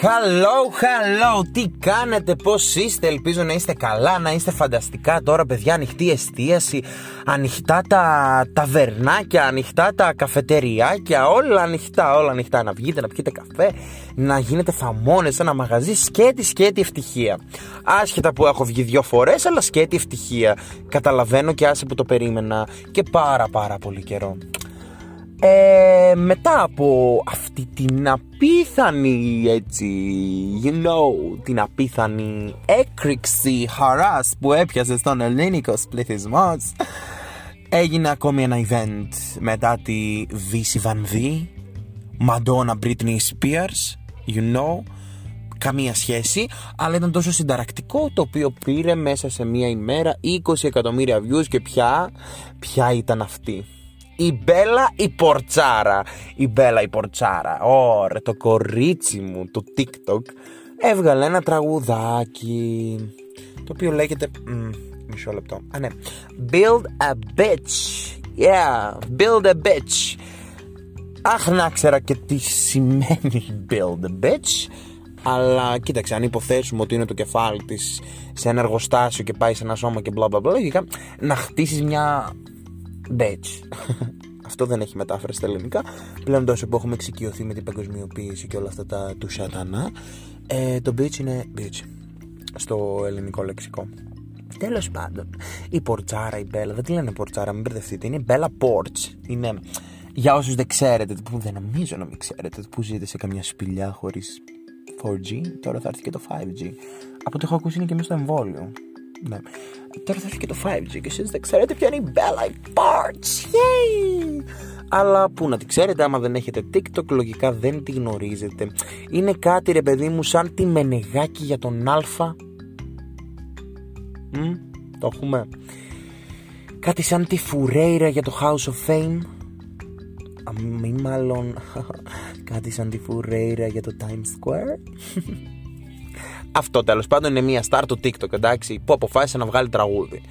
Hello, hello, τι κάνετε, πώς είστε, ελπίζω να είστε καλά, να είστε φανταστικά τώρα παιδιά, ανοιχτή εστίαση, ανοιχτά τα ταβερνάκια, ανοιχτά τα καφετεριάκια, όλα ανοιχτά, όλα ανοιχτά, να βγείτε να πιείτε καφέ, να γίνετε φαμόνες σε ένα μαγαζί, σκέτη, σκέτη ευτυχία. Άσχετα που έχω βγει δυο φορές, αλλά σκέτη ευτυχία. Καταλαβαίνω και άσε που το περίμενα και πάρα πάρα πολύ καιρό. Ε, μετά από αυτή την απίθανη έτσι you know την απίθανη έκρηξη χαράς που έπιασε στον ελληνικό πληθυσμό έγινε ακόμη ένα event μετά τη Βύση Βανδύ Μαντόνα Britney Spears you know καμία σχέση αλλά ήταν τόσο συνταρακτικό το οποίο πήρε μέσα σε μία ημέρα 20 εκατομμύρια views και πια ποια ήταν αυτή η Μπέλα η Πορτσάρα. Η Μπέλα η Πορτσάρα. Ωραία, το κορίτσι μου το TikTok έβγαλε ένα τραγουδάκι το οποίο λέγεται. μισό λεπτό. Α, ναι. Build a bitch. Yeah, build a bitch. Αχ, να ξέρα και τι σημαίνει build a bitch. Αλλά κοίταξε, αν υποθέσουμε ότι είναι το κεφάλι της σε ένα εργοστάσιο και πάει σε ένα σώμα και μπλα μπλα μπλα, λογικά να χτίσεις μια bitch. Αυτό δεν έχει μετάφραση στα ελληνικά. Πλέον τόσο που έχουμε εξοικειωθεί με την παγκοσμιοποίηση και όλα αυτά τα του σατανά, ε, το bitch είναι bitch στο ελληνικό λεξικό. Τέλος πάντων, η πορτσάρα, η μπέλα, δεν τη λένε πορτσάρα, μην μπερδευτείτε, είναι μπέλα porch. Είναι για όσους δεν ξέρετε, που δεν νομίζω να μην ξέρετε, που ζείτε σε καμιά σπηλιά χωρίς 4G, τώρα θα έρθει και το 5G. Από ό,τι έχω ακούσει είναι και μέσα στο εμβόλιο. Ναι. Τώρα θα έρθει και το 5G και εσείς δεν ξέρετε ποια είναι η Bella Parts. Yay! Αλλά που να τη ξέρετε, άμα δεν έχετε TikTok, λογικά δεν τη γνωρίζετε. Είναι κάτι ρε παιδί μου σαν τη μενεγάκι για τον Α. Μ, το έχουμε. Κάτι σαν τη Φουρέιρα για το House of Fame. Μη μάλλον κάτι σαν τη Φουρέιρα για το Times Square. Αυτό τέλος πάντων είναι μια star του TikTok, εντάξει, που αποφάσισε να βγάλει τραγούδι.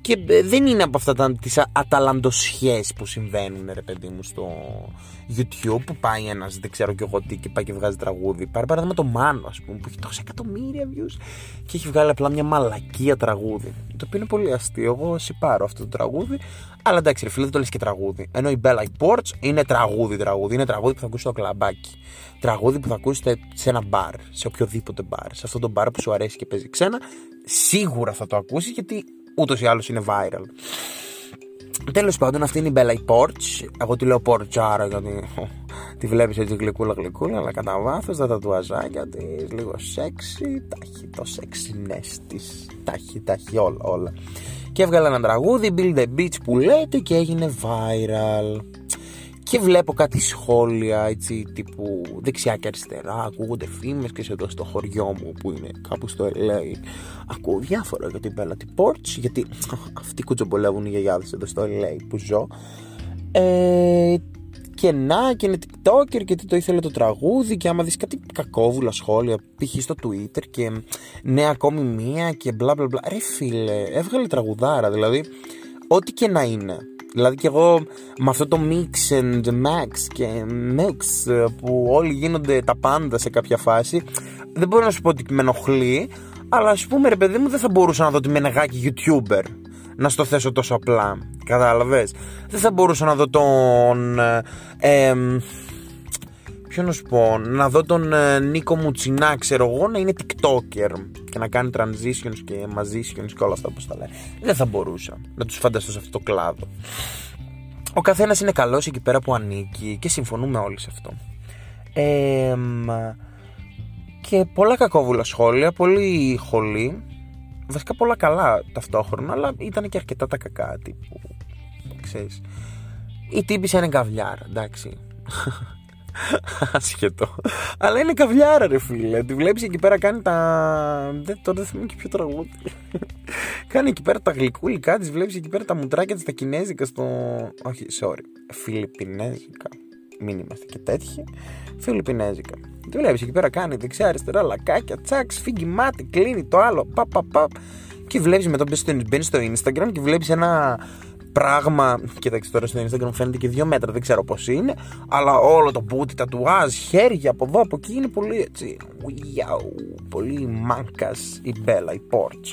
Και ε, δεν είναι από αυτά τα, τις αταλαντοσχές που συμβαίνουν ρε παιδί μου στο YouTube που πάει ένας δεν ξέρω και εγώ τι και πάει και βγάζει τραγούδι. Πάρε παράδειγμα το Μάνο ας πούμε που έχει τόσα εκατομμύρια views και έχει βγάλει απλά μια μαλακία τραγούδι. Το οποίο είναι πολύ αστείο. Εγώ πάρω αυτό το τραγούδι αλλά εντάξει ρε φίλε δεν το λες και τραγούδι. Ενώ η Bella Porch είναι τραγούδι τραγούδι. Είναι τραγούδι που θα ακούσει στο κλαμπάκι. Τραγούδι που θα ακούσετε σε ένα μπαρ σε οποιοδήποτε μπαρ. Σε αυτό το μπαρ που σου αρέσει και παίζει ξένα σίγουρα θα το ακούσει γιατί ούτως ή άλλως είναι viral. Τέλος πάντων, αυτή είναι η Bella Porch. Εγώ τη λέω Porchara γιατί τη βλέπεις έτσι γλυκούλα γλυκούλα, αλλά κατά βάθος τα τατουαζάκια της, λίγο σεξι, τα έχει το sexiness της. Τα έχει, τα έχει όλα, όλα. Και έβγαλε ένα τραγούδι, Build the Beach που λέτε και έγινε viral και βλέπω κάτι σχόλια έτσι τύπου δεξιά και αριστερά. Ακούγονται φήμες και σε εδώ στο χωριό μου που είναι κάπου στο LA ακούω διάφορα για την Bella Porch γιατί αυτοί κουτσομπολεύουν οι γιαγιάδες εδώ στο LA που ζω. Ε, και να και είναι tiktoker και τι το ήθελε το τραγούδι. Και άμα δεις κάτι κακόβουλα σχόλια π.χ. στο twitter και ναι ακόμη μία και μπλα μπλα μπλα. Ρε φίλε έβγαλε τραγουδάρα. Δηλαδή ό,τι και να είναι Δηλαδή και εγώ με αυτό το mix and max και mix ε, που όλοι γίνονται τα πάντα σε κάποια φάση δεν μπορώ να σου πω ότι με ενοχλεί αλλά ας πούμε ρε παιδί μου δεν θα μπορούσα να δω τη Μενεγάκη YouTuber. Να στο θέσω τόσο απλά κατάλαβες; Δεν θα μπορούσα να δω τον ε, Ποιο να σου πω, να δω τον ε, Νίκο Μουτσινά, ξέρω εγώ, να είναι TikToker και να κάνει transitions και μαζίsions και όλα αυτά όπως τα λέει. Δεν θα μπορούσα να τους φανταστώ σε αυτό το κλάδο. Ο καθένας είναι καλός εκεί πέρα που ανήκει και συμφωνούμε όλοι σε αυτό. Ε, και πολλά κακόβουλα σχόλια, πολύ χολή. Βασικά πολλά καλά ταυτόχρονα, αλλά ήταν και αρκετά τα κακά τύπου. Ξέρεις. Η τύπησα είναι καβλιάρα, εντάξει. Άσχετο. Αλλά είναι καβλιάρα, ρε φίλε. Τη βλέπεις εκεί πέρα κάνει τα. Δεν, τώρα δεν θυμάμαι και ποιο τραγούδι. κάνει εκεί πέρα τα γλυκούλικα της, βλέπεις εκεί πέρα τα μουτράκια της, τα κινέζικα στο. Όχι, sorry. Φιλιππινέζικα. Μην είμαστε και τέτοιοι. Φιλιππινέζικα. Τη βλέπεις εκεί πέρα κάνει δεξιά-αριστερά λακάκια, τσακ, σφίγγει μάτι, κλείνει το άλλο. Παπ, παπ, παπ. Και βλέπεις μετά μπαίνει στο Instagram και βλέπεις ένα πράγμα. Κοίταξε τώρα στο Instagram φαίνεται και δύο μέτρα, δεν ξέρω πώς είναι. Αλλά όλο το μπούτι, τα τουάζ, χέρια από εδώ, από εκεί είναι πολύ έτσι. πολύ μάνκα η Μπέλα, η Πόρτ.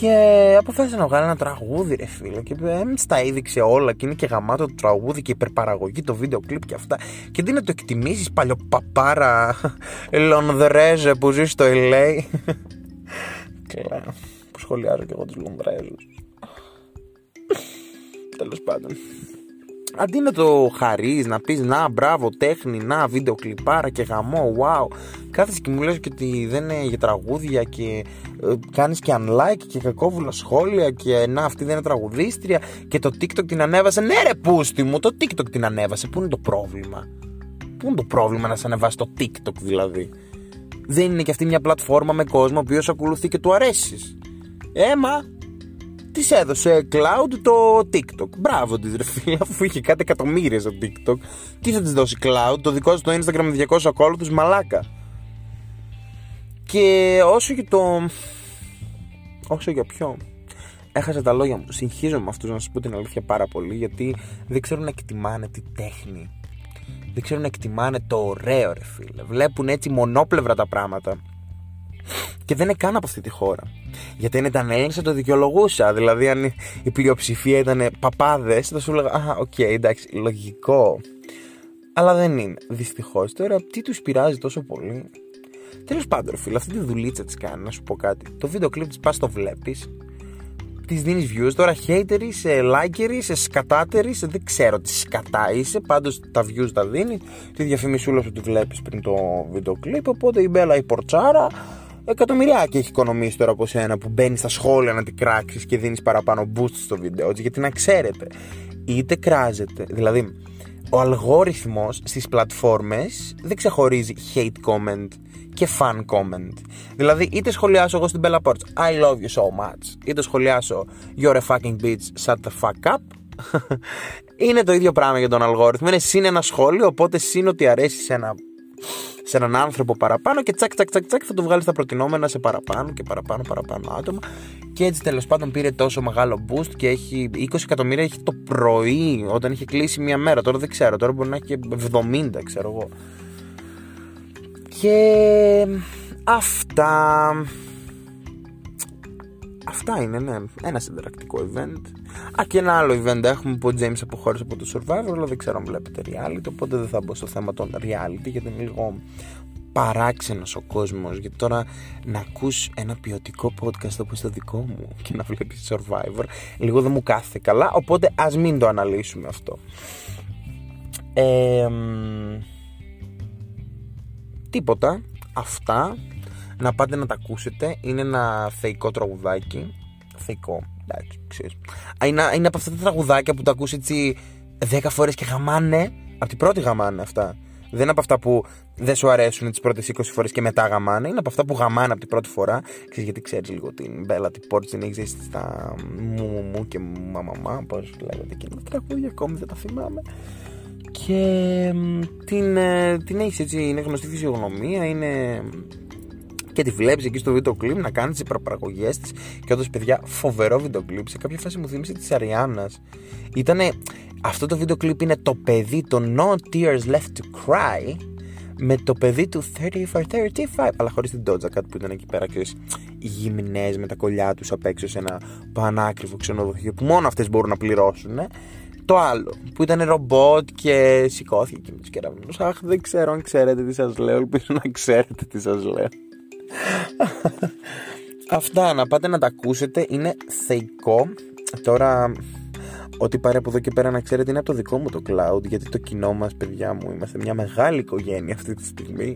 Και αποφάσισε να βγάλει ένα τραγούδι, ρε φίλε. Και στα έδειξε όλα. Και είναι και γαμάτο το τραγούδι και υπερπαραγωγή, το βίντεο κλειπ και αυτά. Και αντί να το εκτιμήσεις παλιοπαπάρα Λονδρέζε που ζει στο LA. Καλά. Που σχολιάζω και εγώ τους Λονδρέζους. Τέλος πάντων. Αντί να το χαρείς, να πεις να μπράβο, τέχνη, να βίντεο κλιπάρα και γαμό, wow. Κάθεσαι και μου λες και ότι δεν είναι για τραγούδια και ε, κάνεις και unlike και κακόβουλα σχόλια και να αυτή δεν είναι τραγουδίστρια και το TikTok την ανέβασε. Ναι ρε πούστη μου, το TikTok την ανέβασε. Πού είναι το πρόβλημα; Πού είναι το πρόβλημα να σε ανεβάσει το TikTok δηλαδή; Δεν είναι και αυτή μια πλατφόρμα με κόσμο ο οποίος ακολουθεί και του αρέσεις. Έμα, της έδωσε cloud το TikTok. Μπράβο της, ρε φίλε, αφού είχε κάτι εκατομμύρια στο TikTok. Τι θα της δώσει cloud, το δικό στο Instagram με 200 ακόλουθους, μαλάκα. Και όσο για το. Όσο για ποιο. Έχασα τα λόγια μου. Συγχύζω με αυτούς να σας πω την αλήθεια πάρα πολύ γιατί δεν ξέρουν να εκτιμάνε τη τέχνη. Δεν ξέρουν να εκτιμάνε το ωραίο, ρε φίλε. Βλέπουν έτσι μονόπλευρα τα πράγματα. Και δεν είναι καν από αυτή τη χώρα. Γιατί αν ήταν Έλληνες θα το δικαιολογούσα. Δηλαδή, αν η πλειοψηφία ήταν παπάδες, θα σου έλεγα Α, OK, okay, εντάξει, λογικό. Αλλά δεν είναι. Δυστυχώς τώρα, τι τους πειράζει τόσο πολύ. Τέλος πάντων, φίλε, αυτή τη δουλίτσα της κάνει, να σου πω κάτι. Το βίντεο κλιπ της πας το βλέπεις, της δίνεις views. Τώρα, hater είσαι, liker είσαι, σκατάτερη είσαι, δεν ξέρω τι σκατά είσαι. Πάντως τα views τα δίνει. Τη διαφημισούλα σου τη βλέπεις πριν το βίντεο κλειπ. Οπότε η Μπέλα η πορτσάρα εκατομμυριάκια έχει οικονομήσει τώρα από σένα που μπαίνεις στα σχόλια να την κράξεις και δίνεις παραπάνω boost στο βίντεο. Γιατί να ξέρετε, είτε κράζετε, δηλαδή ο αλγόριθμος στις πλατφόρμες δεν ξεχωρίζει hate comment και fan comment. Δηλαδή, είτε σχολιάσω εγώ στην Bella Porch I love you so much, είτε σχολιάσω You're a fucking bitch, shut the fuck up. είναι το ίδιο πράγμα για τον αλγόριθμο. Είναι συν ένα σχόλιο, οπότε συν ότι αρέσει σε, ένα, σε έναν άνθρωπο παραπάνω και τσακ τσακ τσακ τσακ θα το βγάλει στα προτινόμενα σε παραπάνω και παραπάνω παραπάνω άτομα. Και έτσι τέλος πάντων πήρε τόσο μεγάλο boost και έχει 20 εκατομμύρια έχει το πρωί όταν είχε κλείσει μία μέρα. Τώρα δεν ξέρω, τώρα μπορεί να έχει και 70, ξέρω εγώ. Και αυτά. Αυτά είναι, ναι. Ένα συνταρακτικό event. Α, και ένα άλλο event έχουμε που ο James αποχώρησε από το Survivor, αλλά δεν ξέρω αν βλέπετε reality. Οπότε δεν θα μπω στο θέμα των reality, γιατί είναι λίγο παράξενος ο κόσμος γιατί τώρα να ακούς ένα ποιοτικό podcast όπως το δικό μου και να βλέπεις Survivor λίγο δεν μου κάθεται καλά οπότε ας μην το αναλύσουμε αυτό ε, τίποτα. Αυτά να πάτε να τα ακούσετε. Είναι ένα θεϊκό τραγουδάκι. Θεϊκό, εντάξει, ξέρεις. Είναι, είναι από αυτά τα τραγουδάκια που τα ακούς έτσι 10 φορές και γαμάνε. Από την πρώτη γαμάνε αυτά. Δεν είναι από αυτά που δεν σου αρέσουν τις πρώτες 20 φορές και μετά γαμάνε. Είναι από αυτά που γαμάνε από την πρώτη φορά. Ξέρεις, γιατί ξέρεις λίγο την Μπέλα, την Πόρτ, την έχεις ζήσει στα μου, μου, μου και μαμαμά. Πώς λέγονται εκείνα τα τραγούδια, ακόμη δεν τα θυμάμαι και την, ε, την έχεις έτσι, είναι γνωστή φυσιογνωμία, είναι και τη βλέπει εκεί στο βίντεο κλιπ να κάνει τις προπαραγωγές της. Και όντως, παιδιά, φοβερό βίντεο κλιπ. Σε κάποια φάση μου θύμισε της Αριάννας. Ήτανε. Αυτό το βίντεο κλιπ είναι το παιδί, το No Tears Left to Cry, με το παιδί του 30 for 35, αλλά χωρίς την Doja Cat που ήταν εκεί πέρα και οι γυμνές με τα κολλιά τους απ' έξω σε ένα πανάκριβο ξενοδοχείο που μόνο αυτές μπορούν να πληρώσουν το άλλο που ήταν ρομπότ και σηκώθηκε και με τους κεραυνούς. Αχ, δεν ξέρω αν ξέρετε τι σας λέω. Ελπίζω να ξέρετε τι σας λέω. Αυτά να πάτε να τα ακούσετε. Είναι θεϊκό. Τώρα, ό,τι πάρει από εδώ και πέρα να ξέρετε είναι από το δικό μου το cloud. Γιατί το κοινό μας, παιδιά μου, είμαστε μια μεγάλη οικογένεια αυτή τη στιγμή.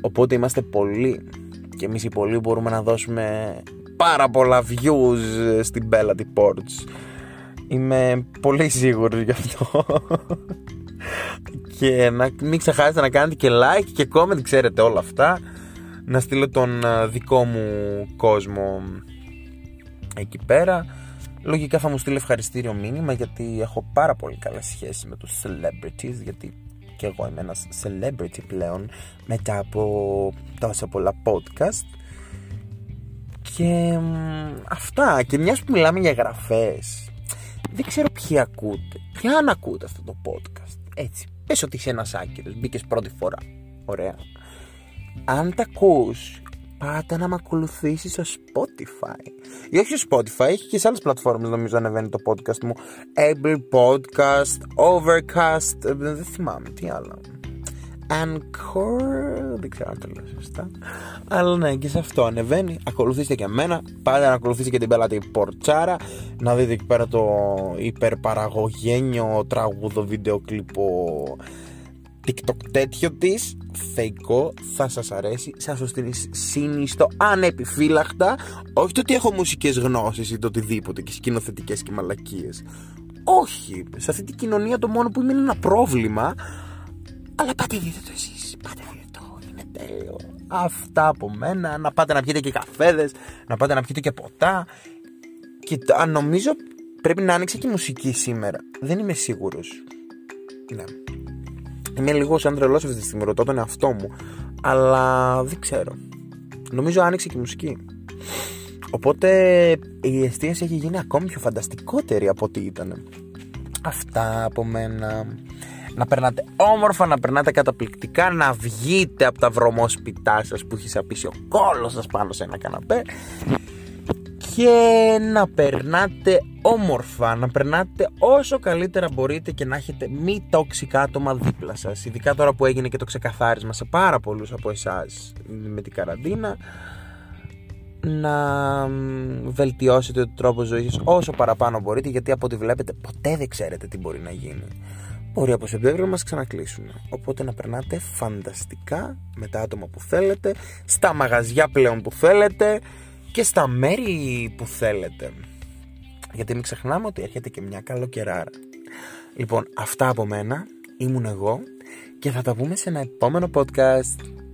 Οπότε είμαστε πολλοί. Και εμείς οι πολλοί μπορούμε να δώσουμε πάρα πολλά views στην Bella Ports Είμαι πολύ σίγουρος γι' αυτό. και να μην ξεχάσετε να κάνετε και like και comment, ξέρετε όλα αυτά. Να στείλω τον ε, δικό μου κόσμο εκεί πέρα. Λογικά θα μου στείλει ευχαριστήριο μήνυμα γιατί έχω πάρα πολύ καλές σχέσεις με τους celebrities γιατί και εγώ είμαι ένας celebrity πλέον μετά από τόσα πολλά podcast και αυτά και μιας που μιλάμε για γραφές δεν ξέρω ποιοι ακούτε. Ποια αν ακούτε αυτό το podcast. Έτσι. Πες ότι είσαι ένας άκυρος. Μπήκες πρώτη φορά. Ωραία. Αν τα ακούς, πάτα να με ακολουθήσεις στο Spotify. Ή όχι στο Spotify, έχει και σε άλλες πλατφόρμες νομίζω ανεβαίνει το podcast μου. Able Podcast, Overcast, ε, δεν θυμάμαι τι άλλο. Anchor, δεν ξέρω αν το λέω σωστά. Αλλά ναι, και σε αυτό ανεβαίνει. Ακολουθήστε και εμένα. Πάτε να ακολουθήσετε και την πελάτη Πορτσάρα. Να δείτε εκεί πέρα το υπερπαραγωγένιο τραγούδο βίντεο κλιπο TikTok τέτοιο της. Θεϊκό, θα σας αρέσει. Σας το συνιστώ ανεπιφύλακτα. Όχι το ότι έχω μουσικές γνώσεις ή το οτιδήποτε και σκηνοθετικές και μαλακίες. Όχι. Σε αυτή την κοινωνία το μόνο που είμαι είναι ένα πρόβλημα αλλά πάτε δείτε το εσείς, πάτε δείτε το, είναι τέλειο. Αυτά από μένα, να πάτε να πιείτε και καφέδες, να πάτε να πιείτε και ποτά. Και νομίζω πρέπει να άνοιξε και η μουσική σήμερα. Δεν είμαι σίγουρος. Ναι. Είμαι λίγος σαν τρελός αυτή τη στιγμή, ρωτώ τον εαυτό μου. Αλλά δεν ξέρω. Νομίζω άνοιξε και η μουσική. Οπότε η εστίαση έχει γίνει ακόμη πιο φανταστικότερη από ό,τι ήταν. Αυτά από μένα να περνάτε όμορφα, να περνάτε καταπληκτικά, να βγείτε από τα βρωμόσπιτά σας που έχει σαπίσει ο κόλος σας πάνω σε ένα καναπέ και να περνάτε όμορφα, να περνάτε όσο καλύτερα μπορείτε και να έχετε μη τόξικα άτομα δίπλα σας ειδικά τώρα που έγινε και το ξεκαθάρισμα σε πάρα πολλούς από εσάς με την καραντίνα να βελτιώσετε τον τρόπο ζωής όσο παραπάνω μπορείτε γιατί από ό,τι βλέπετε ποτέ δεν ξέρετε τι μπορεί να γίνει μπορεί από Σεπτέμβριο να μας ξανακλείσουν. Οπότε να περνάτε φανταστικά με τα άτομα που θέλετε, στα μαγαζιά πλέον που θέλετε και στα μέρη που θέλετε. Γιατί μην ξεχνάμε ότι έρχεται και μια καλοκαιράρα. Λοιπόν, αυτά από μένα. Ήμουν εγώ και θα τα πούμε σε ένα επόμενο podcast.